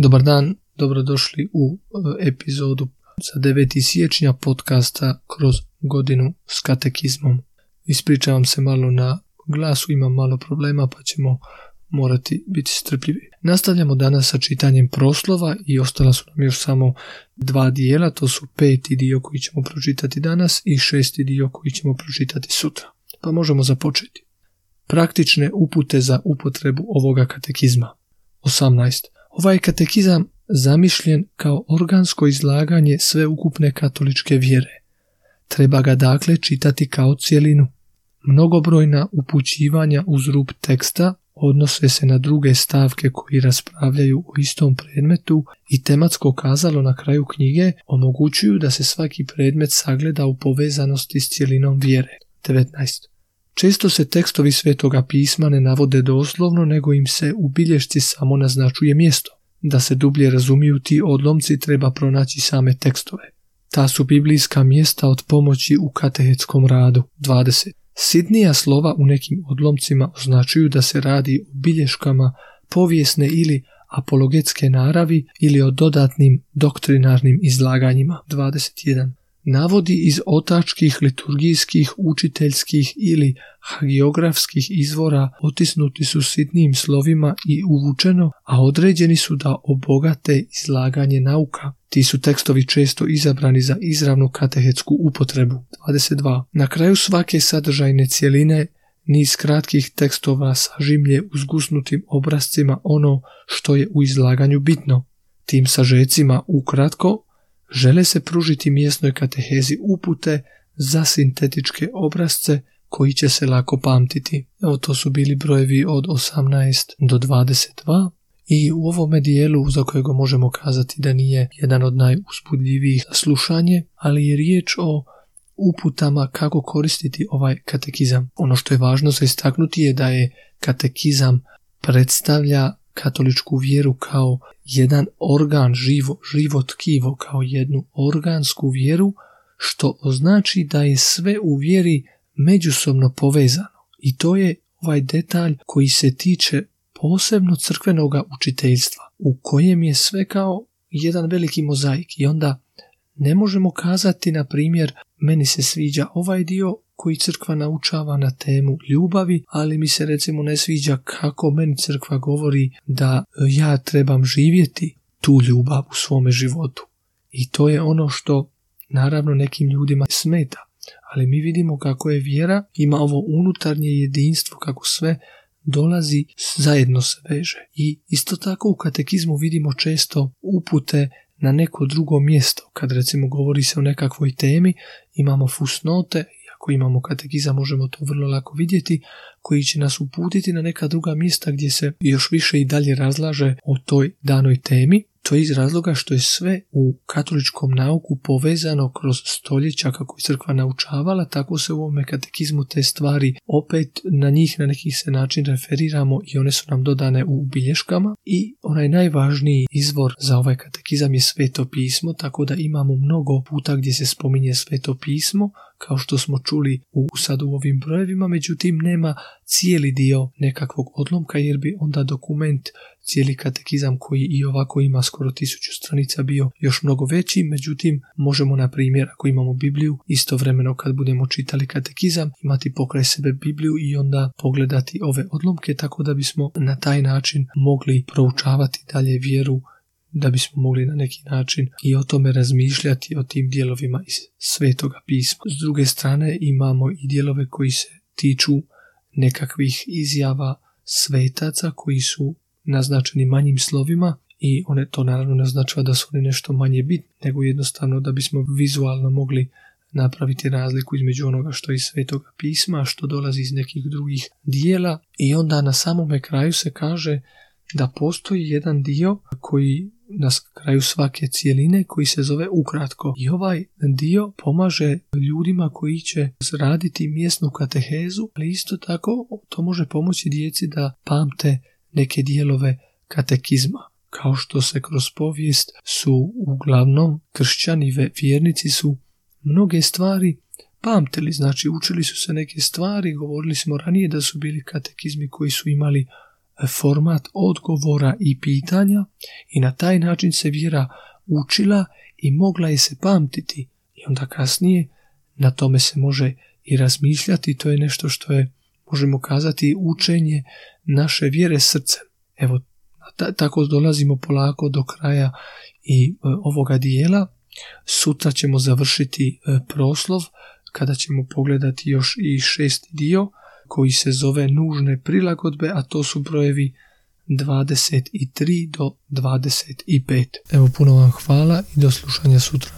Dobar dan, dobrodošli u e, epizodu za 9. siječnja podcasta kroz godinu s katekizmom. Ispričavam se malo na glasu, imam malo problema pa ćemo morati biti strpljivi. Nastavljamo danas sa čitanjem proslova i ostala su nam još samo dva dijela, to su peti dio koji ćemo pročitati danas i šesti dio koji ćemo pročitati sutra. Pa možemo započeti. Praktične upute za upotrebu ovoga katekizma. 18. Ovaj katekizam zamišljen kao organsko izlaganje sveukupne katoličke vjere. Treba ga dakle čitati kao cijelinu. Mnogobrojna upućivanja uz rub teksta odnose se na druge stavke koji raspravljaju o istom predmetu i tematsko kazalo na kraju knjige omogućuju da se svaki predmet sagleda u povezanosti s cijelinom vjere. 19. Često se tekstovi svetoga pisma ne navode doslovno, nego im se u bilješci samo naznačuje mjesto. Da se dublje razumiju ti odlomci treba pronaći same tekstove. Ta su biblijska mjesta od pomoći u katehetskom radu. 20. Sidnija slova u nekim odlomcima označuju da se radi o bilješkama povijesne ili apologetske naravi ili o dodatnim doktrinarnim izlaganjima. 21 navodi iz otačkih, liturgijskih, učiteljskih ili hagiografskih izvora otisnuti su sitnim slovima i uvučeno, a određeni su da obogate izlaganje nauka. Ti su tekstovi često izabrani za izravnu katehetsku upotrebu. 22. Na kraju svake sadržajne cjeline niz kratkih tekstova sažimlje uzgusnutim obrazcima ono što je u izlaganju bitno. Tim sažecima ukratko žele se pružiti mjesnoj katehezi upute za sintetičke obrazce koji će se lako pamtiti. Evo to su bili brojevi od 18 do 22 i u ovome dijelu za kojega možemo kazati da nije jedan od najuspudljivijih slušanje, ali je riječ o uputama kako koristiti ovaj katekizam. Ono što je važno za istaknuti je da je katekizam predstavlja katoličku vjeru kao jedan organ živo, živo tkivo, kao jednu organsku vjeru, što označi da je sve u vjeri međusobno povezano. I to je ovaj detalj koji se tiče posebno crkvenog učiteljstva, u kojem je sve kao jedan veliki mozaik i onda ne možemo kazati, na primjer, meni se sviđa ovaj dio koji crkva naučava na temu ljubavi, ali mi se recimo ne sviđa kako meni crkva govori da e, ja trebam živjeti tu ljubav u svome životu. I to je ono što naravno nekim ljudima smeta. Ali mi vidimo kako je vjera, ima ovo unutarnje jedinstvo, kako sve dolazi, zajedno se veže. I isto tako u katekizmu vidimo često upute na neko drugo mjesto. Kad recimo govori se o nekakvoj temi, imamo fusnote ako imamo katekizam možemo to vrlo lako vidjeti, koji će nas uputiti na neka druga mjesta gdje se još više i dalje razlaže o toj danoj temi. To je iz razloga što je sve u katoličkom nauku povezano kroz stoljeća kako je crkva naučavala, tako se u ovome katekizmu te stvari opet na njih na neki se način referiramo i one su nam dodane u bilješkama. I onaj najvažniji izvor za ovaj katekizam je sveto pismo, tako da imamo mnogo puta gdje se spominje sveto pismo, kao što smo čuli u sad u ovim brojevima, međutim nema cijeli dio nekakvog odlomka jer bi onda dokument cijeli katekizam koji i ovako ima skoro tisuću stranica bio još mnogo veći, međutim možemo na primjer ako imamo Bibliju istovremeno kad budemo čitali katekizam imati pokraj sebe Bibliju i onda pogledati ove odlomke tako da bismo na taj način mogli proučavati dalje vjeru da bismo mogli na neki način i o tome razmišljati o tim dijelovima iz svetoga pisma. S druge strane imamo i dijelove koji se tiču nekakvih izjava svetaca koji su naznačeni manjim slovima i one to naravno naznačava da su oni nešto manje bitni, nego jednostavno da bismo vizualno mogli napraviti razliku između onoga što je iz svetoga pisma, što dolazi iz nekih drugih dijela i onda na samome kraju se kaže da postoji jedan dio koji na kraju svake cijeline koji se zove ukratko. I ovaj dio pomaže ljudima koji će raditi mjesnu katehezu, ali isto tako to može pomoći djeci da pamte neke dijelove katekizma. Kao što se kroz povijest su uglavnom kršćani vjernici su mnoge stvari pamtili, znači učili su se neke stvari, govorili smo ranije da su bili katekizmi koji su imali format odgovora i pitanja i na taj način se vjera učila i mogla je se pamtiti i onda kasnije na tome se može i razmišljati, to je nešto što je, možemo kazati, učenje naše vjere srcem. Evo, tako dolazimo polako do kraja i e, ovoga dijela. Sutra ćemo završiti e, proslov kada ćemo pogledati još i šesti dio koji se zove nužne prilagodbe, a to su brojevi 23 do 25. Evo puno vam hvala i do slušanja sutra.